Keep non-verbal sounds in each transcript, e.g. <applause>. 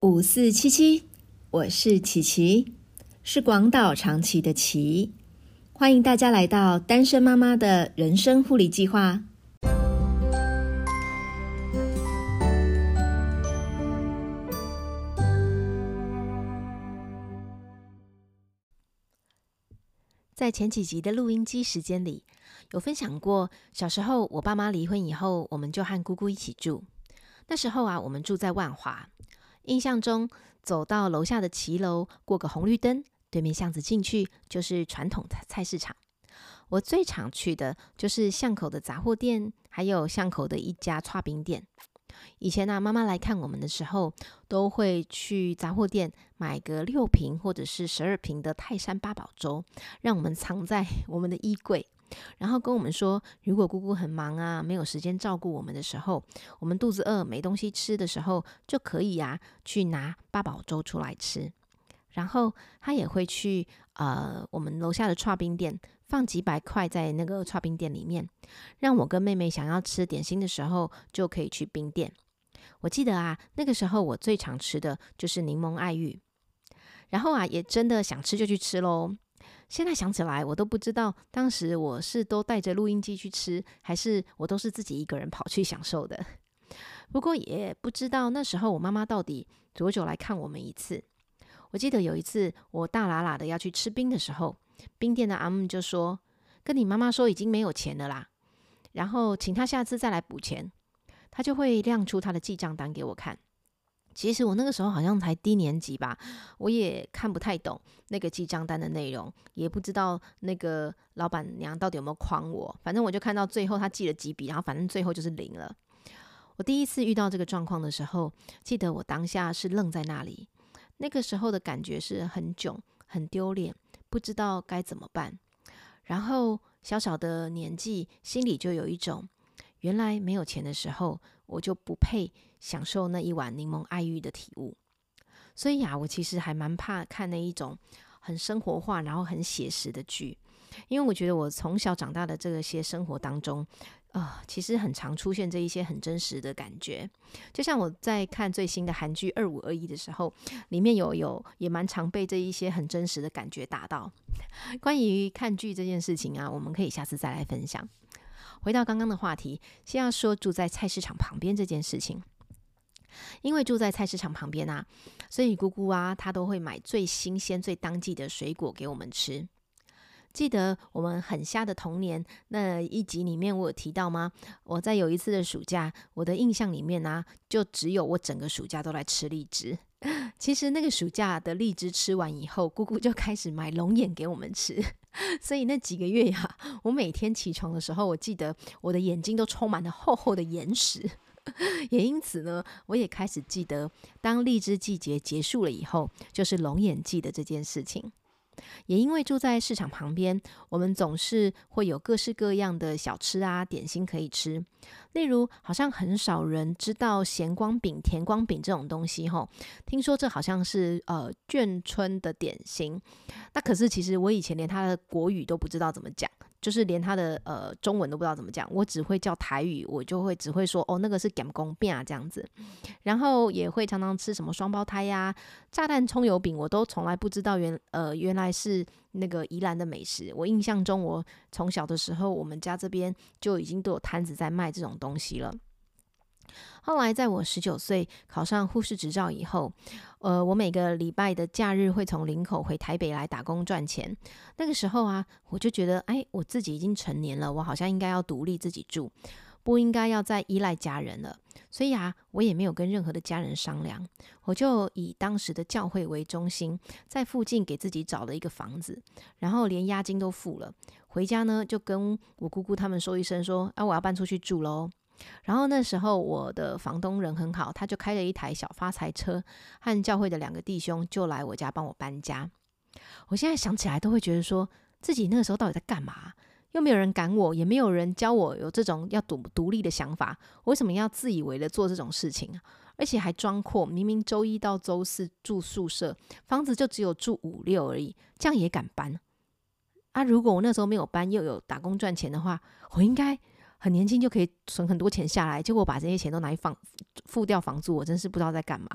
五四七七，我是琪琪，是广岛长崎的琪，欢迎大家来到单身妈妈的人生护理计划。在前几集的录音机时间里，有分享过小时候我爸妈离婚以后，我们就和姑姑一起住。那时候啊，我们住在万华。印象中，走到楼下的骑楼，过个红绿灯，对面巷子进去就是传统的菜市场。我最常去的就是巷口的杂货店，还有巷口的一家串饼店。以前呢，妈妈来看我们的时候，都会去杂货店买个六瓶或者是十二瓶的泰山八宝粥，让我们藏在 <laughs> 我们的衣柜。然后跟我们说，如果姑姑很忙啊，没有时间照顾我们的时候，我们肚子饿没东西吃的时候，就可以呀去拿八宝粥出来吃。然后他也会去呃我们楼下的串冰店放几百块在那个串冰店里面，让我跟妹妹想要吃点心的时候就可以去冰店。我记得啊，那个时候我最常吃的就是柠檬爱玉，然后啊也真的想吃就去吃喽。现在想起来，我都不知道当时我是都带着录音机去吃，还是我都是自己一个人跑去享受的。不过也不知道那时候我妈妈到底多久来看我们一次。我记得有一次我大喇喇的要去吃冰的时候，冰店的阿姆就说：“跟你妈妈说已经没有钱了啦，然后请她下次再来补钱。”他就会亮出他的记账单给我看。其实我那个时候好像才低年级吧，我也看不太懂那个记账单的内容，也不知道那个老板娘到底有没有诓我。反正我就看到最后他记了几笔，然后反正最后就是零了。我第一次遇到这个状况的时候，记得我当下是愣在那里，那个时候的感觉是很囧、很丢脸，不知道该怎么办。然后小小的年纪，心里就有一种，原来没有钱的时候，我就不配。享受那一碗柠檬爱玉的体悟，所以呀，我其实还蛮怕看那一种很生活化，然后很写实的剧，因为我觉得我从小长大的这些生活当中，啊，其实很常出现这一些很真实的感觉。就像我在看最新的韩剧《二五二一》的时候，里面有有也蛮常被这一些很真实的感觉打到。<laughs> 关于看剧这件事情啊，我们可以下次再来分享。回到刚刚的话题，先要说住在菜市场旁边这件事情。因为住在菜市场旁边啊，所以姑姑啊，她都会买最新鲜、最当季的水果给我们吃。记得我们很瞎的童年那一集里面，我有提到吗？我在有一次的暑假，我的印象里面呢，就只有我整个暑假都来吃荔枝。<laughs> 其实那个暑假的荔枝吃完以后，姑姑就开始买龙眼给我们吃。所以那几个月呀，我每天起床的时候，我记得我的眼睛都充满了厚厚的眼屎。<laughs> 也因此呢，我也开始记得，当荔枝季节结束了以后，就是龙眼季的这件事情。也因为住在市场旁边，我们总是会有各式各样的小吃啊、点心可以吃。例如，好像很少人知道咸光饼、甜光饼这种东西，吼，听说这好像是呃眷村的点心。那可是其实我以前连它的国语都不知道怎么讲。就是连他的呃中文都不知道怎么讲，我只会叫台语，我就会只会说哦那个是 gam 公饼啊这样子，然后也会常常吃什么双胞胎呀、炸弹葱油饼，我都从来不知道原呃原来是那个宜兰的美食。我印象中，我从小的时候，我们家这边就已经都有摊子在卖这种东西了。后来，在我十九岁考上护士执照以后，呃，我每个礼拜的假日会从林口回台北来打工赚钱。那个时候啊，我就觉得，哎，我自己已经成年了，我好像应该要独立自己住，不应该要再依赖家人了。所以啊，我也没有跟任何的家人商量，我就以当时的教会为中心，在附近给自己找了一个房子，然后连押金都付了。回家呢，就跟我姑姑他们说一声，说，啊，我要搬出去住喽。然后那时候我的房东人很好，他就开了一台小发财车，和教会的两个弟兄就来我家帮我搬家。我现在想起来都会觉得说自己那个时候到底在干嘛？又没有人赶我，也没有人教我有这种要独独立的想法，我为什么要自以为的做这种事情？而且还装阔，明明周一到周四住宿舍，房子就只有住五六而已，这样也敢搬？啊，如果我那时候没有搬，又有打工赚钱的话，我应该。很年轻就可以存很多钱下来，结果把这些钱都拿去放付掉房租，我真是不知道在干嘛。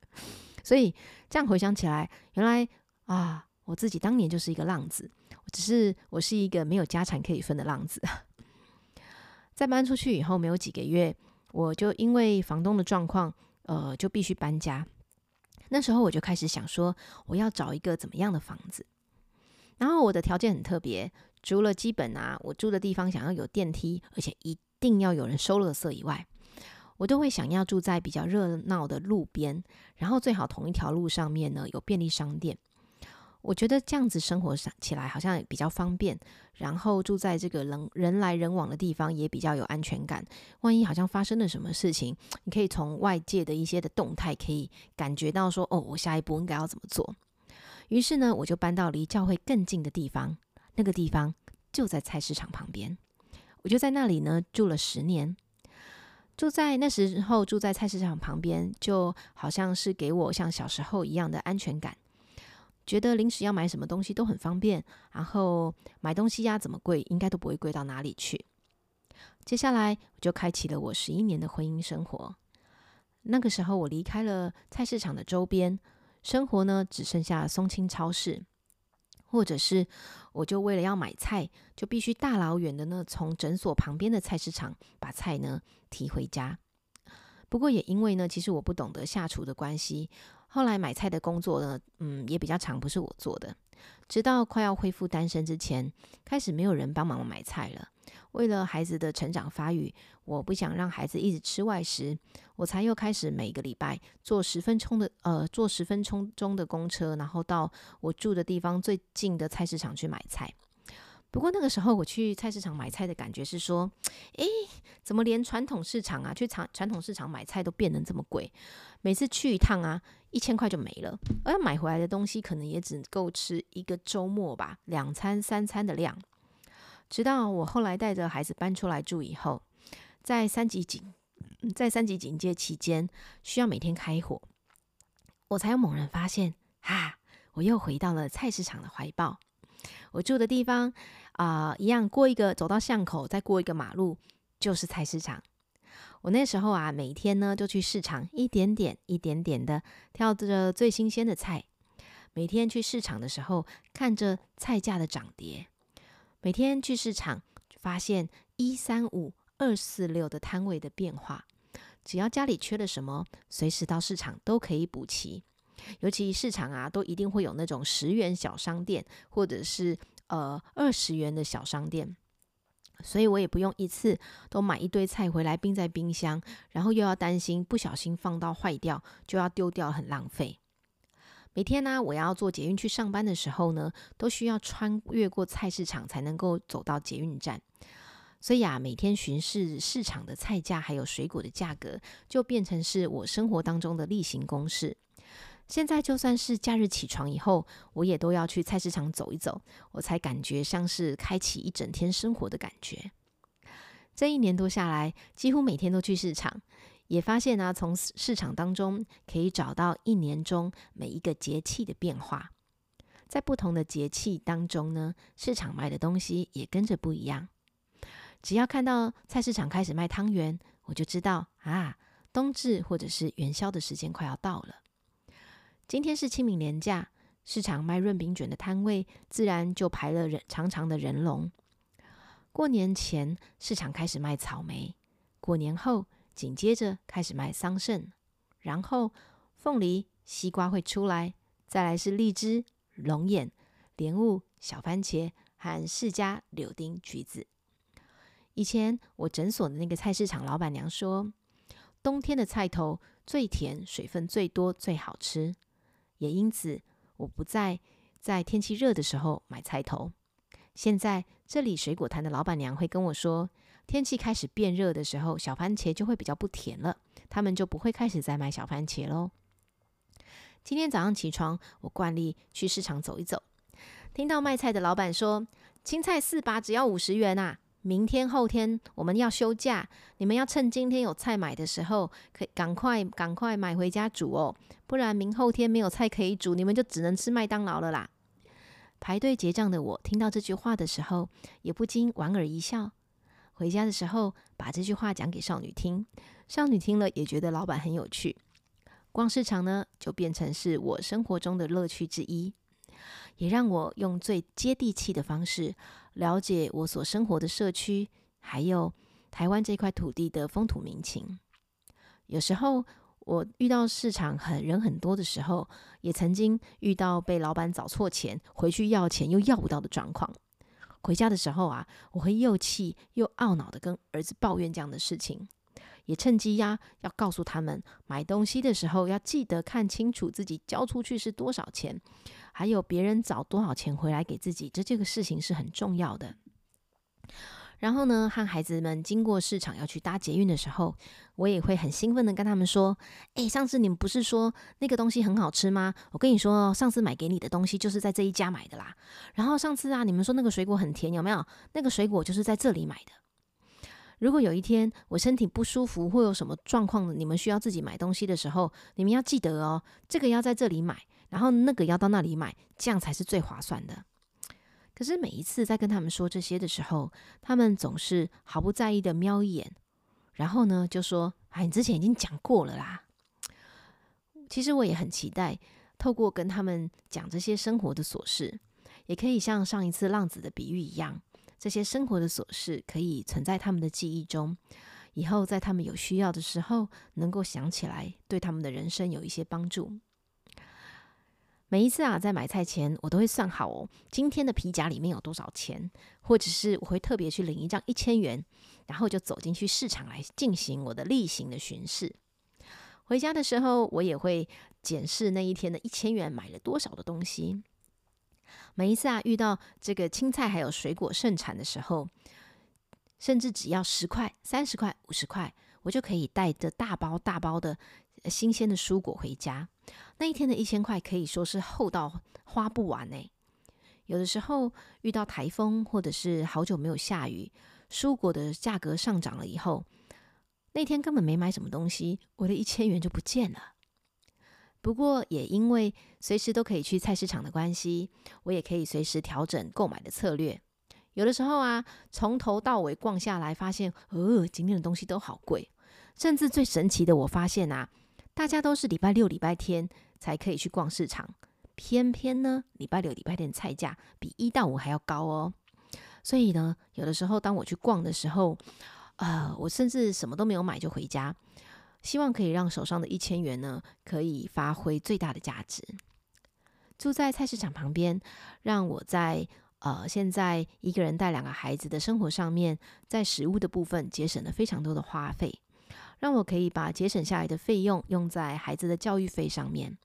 <laughs> 所以这样回想起来，原来啊，我自己当年就是一个浪子，只是我是一个没有家产可以分的浪子。<laughs> 在搬出去以后，没有几个月，我就因为房东的状况，呃，就必须搬家。那时候我就开始想说，我要找一个怎么样的房子。然后我的条件很特别，除了基本啊，我住的地方想要有电梯，而且一定要有人收垃圾以外，我都会想要住在比较热闹的路边，然后最好同一条路上面呢有便利商店。我觉得这样子生活起来好像也比较方便，然后住在这个人人来人往的地方也比较有安全感。万一好像发生了什么事情，你可以从外界的一些的动态可以感觉到说，哦，我下一步应该要怎么做。于是呢，我就搬到离教会更近的地方，那个地方就在菜市场旁边。我就在那里呢住了十年，住在那时候住在菜市场旁边，就好像是给我像小时候一样的安全感。觉得临时要买什么东西都很方便，然后买东西呀怎么贵，应该都不会贵到哪里去。接下来我就开启了我十一年的婚姻生活。那个时候我离开了菜市场的周边，生活呢只剩下松青超市，或者是我就为了要买菜，就必须大老远的呢从诊所旁边的菜市场把菜呢提回家。不过也因为呢，其实我不懂得下厨的关系。后来买菜的工作呢，嗯，也比较长，不是我做的。直到快要恢复单身之前，开始没有人帮忙买菜了。为了孩子的成长发育，我不想让孩子一直吃外食，我才又开始每个礼拜坐十分钟的呃，坐十分钟钟的公车，然后到我住的地方最近的菜市场去买菜。不过那个时候我去菜市场买菜的感觉是说，诶，怎么连传统市场啊，去传传统市场买菜都变得这么贵？每次去一趟啊，一千块就没了，而买回来的东西可能也只够吃一个周末吧，两餐三餐的量。直到我后来带着孩子搬出来住以后，在三级警在三级警戒期间，需要每天开火，我才猛然发现，啊，我又回到了菜市场的怀抱。我住的地方啊，一样过一个走到巷口，再过一个马路就是菜市场。我那时候啊，每天呢就去市场，一点点、一点点的挑着最新鲜的菜。每天去市场的时候，看着菜价的涨跌。每天去市场，发现一三五、二四六的摊位的变化。只要家里缺了什么，随时到市场都可以补齐。尤其市场啊，都一定会有那种十元小商店，或者是呃二十元的小商店，所以我也不用一次都买一堆菜回来冰在冰箱，然后又要担心不小心放到坏掉就要丢掉，很浪费。每天呢，我要坐捷运去上班的时候呢，都需要穿越过菜市场才能够走到捷运站，所以啊，每天巡视市场的菜价还有水果的价格，就变成是我生活当中的例行公事。现在就算是假日起床以后，我也都要去菜市场走一走，我才感觉像是开启一整天生活的感觉。这一年多下来，几乎每天都去市场，也发现呢，从市场当中可以找到一年中每一个节气的变化。在不同的节气当中呢，市场卖的东西也跟着不一样。只要看到菜市场开始卖汤圆，我就知道啊，冬至或者是元宵的时间快要到了。今天是清明年假，市场卖润饼卷的摊位自然就排了人长长的人龙。过年前市场开始卖草莓，过年后紧接着开始卖桑葚，然后凤梨、西瓜会出来，再来是荔枝、龙眼、莲雾、小番茄和释迦、柳丁、橘子。以前我诊所的那个菜市场老板娘说，冬天的菜头最甜，水分最多，最好吃。也因此，我不再在天气热的时候买菜头。现在这里水果摊的老板娘会跟我说，天气开始变热的时候，小番茄就会比较不甜了，他们就不会开始再买小番茄喽。今天早上起床，我惯例去市场走一走，听到卖菜的老板说，青菜四把只要五十元啊。明天后天我们要休假，你们要趁今天有菜买的时候，可以赶快赶快买回家煮哦，不然明后天没有菜可以煮，你们就只能吃麦当劳了啦。排队结账的我听到这句话的时候，也不禁莞尔一笑。回家的时候把这句话讲给少女听，少女听了也觉得老板很有趣。逛市场呢，就变成是我生活中的乐趣之一，也让我用最接地气的方式了解我所生活的社区，还有台湾这块土地的风土民情。有时候我遇到市场很人很多的时候，也曾经遇到被老板找错钱，回去要钱又要不到的状况。回家的时候啊，我会又气又懊恼的跟儿子抱怨这样的事情，也趁机呀要告诉他们，买东西的时候要记得看清楚自己交出去是多少钱，还有别人找多少钱回来给自己，这这个事情是很重要的。然后呢，和孩子们经过市场要去搭捷运的时候，我也会很兴奋的跟他们说：“哎，上次你们不是说那个东西很好吃吗？我跟你说，上次买给你的东西就是在这一家买的啦。然后上次啊，你们说那个水果很甜，有没有？那个水果就是在这里买的。如果有一天我身体不舒服或有什么状况，你们需要自己买东西的时候，你们要记得哦，这个要在这里买，然后那个要到那里买，这样才是最划算的。”可是每一次在跟他们说这些的时候，他们总是毫不在意的瞄一眼，然后呢就说：“哎，你之前已经讲过了啦。”其实我也很期待，透过跟他们讲这些生活的琐事，也可以像上一次浪子的比喻一样，这些生活的琐事可以存在他们的记忆中，以后在他们有需要的时候能够想起来，对他们的人生有一些帮助。每一次啊，在买菜前，我都会算好哦，今天的皮夹里面有多少钱，或者是我会特别去领一张一千元，然后就走进去市场来进行我的例行的巡视。回家的时候，我也会检视那一天的一千元买了多少的东西。每一次啊，遇到这个青菜还有水果盛产的时候，甚至只要十块、三十块、五十块，我就可以带着大包大包的新鲜的蔬果回家。那一天的一千块可以说是厚到花不完呢。有的时候遇到台风，或者是好久没有下雨，蔬果的价格上涨了以后，那天根本没买什么东西，我的一千元就不见了。不过也因为随时都可以去菜市场的关系，我也可以随时调整购买的策略。有的时候啊，从头到尾逛下来，发现，呃，今天的东西都好贵。甚至最神奇的，我发现啊。大家都是礼拜六、礼拜天才可以去逛市场，偏偏呢，礼拜六、礼拜天菜价比一到五还要高哦。所以呢，有的时候当我去逛的时候，呃，我甚至什么都没有买就回家，希望可以让手上的一千元呢，可以发挥最大的价值。住在菜市场旁边，让我在呃现在一个人带两个孩子的生活上面，在食物的部分节省了非常多的花费。让我可以把节省下来的费用用在孩子的教育费上面。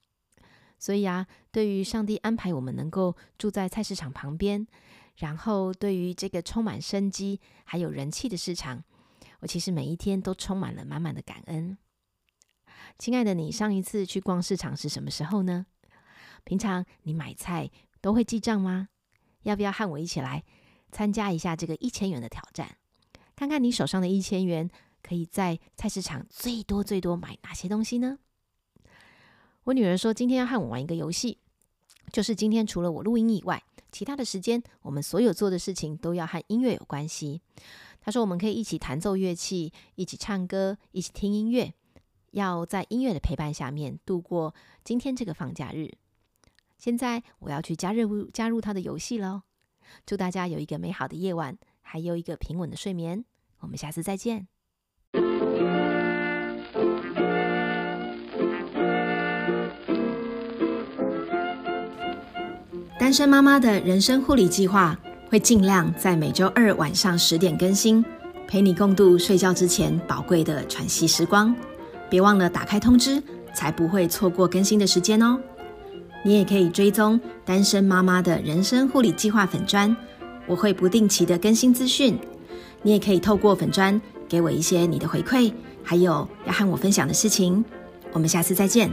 所以啊，对于上帝安排我们能够住在菜市场旁边，然后对于这个充满生机还有人气的市场，我其实每一天都充满了满满的感恩。亲爱的你，上一次去逛市场是什么时候呢？平常你买菜都会记账吗？要不要和我一起来参加一下这个一千元的挑战？看看你手上的一千元。可以在菜市场最多最多买哪些东西呢？我女儿说今天要和我玩一个游戏，就是今天除了我录音以外，其他的时间我们所有做的事情都要和音乐有关系。她说我们可以一起弹奏乐器，一起唱歌，一起听音乐，要在音乐的陪伴下面度过今天这个放假日。现在我要去加入加入她的游戏喽！祝大家有一个美好的夜晚，还有一个平稳的睡眠。我们下次再见。单身妈妈的人生护理计划会尽量在每周二晚上十点更新，陪你共度睡觉之前宝贵的喘息时光。别忘了打开通知，才不会错过更新的时间哦。你也可以追踪单身妈妈的人生护理计划粉砖，我会不定期的更新资讯。你也可以透过粉砖给我一些你的回馈。还有要和我分享的事情，我们下次再见。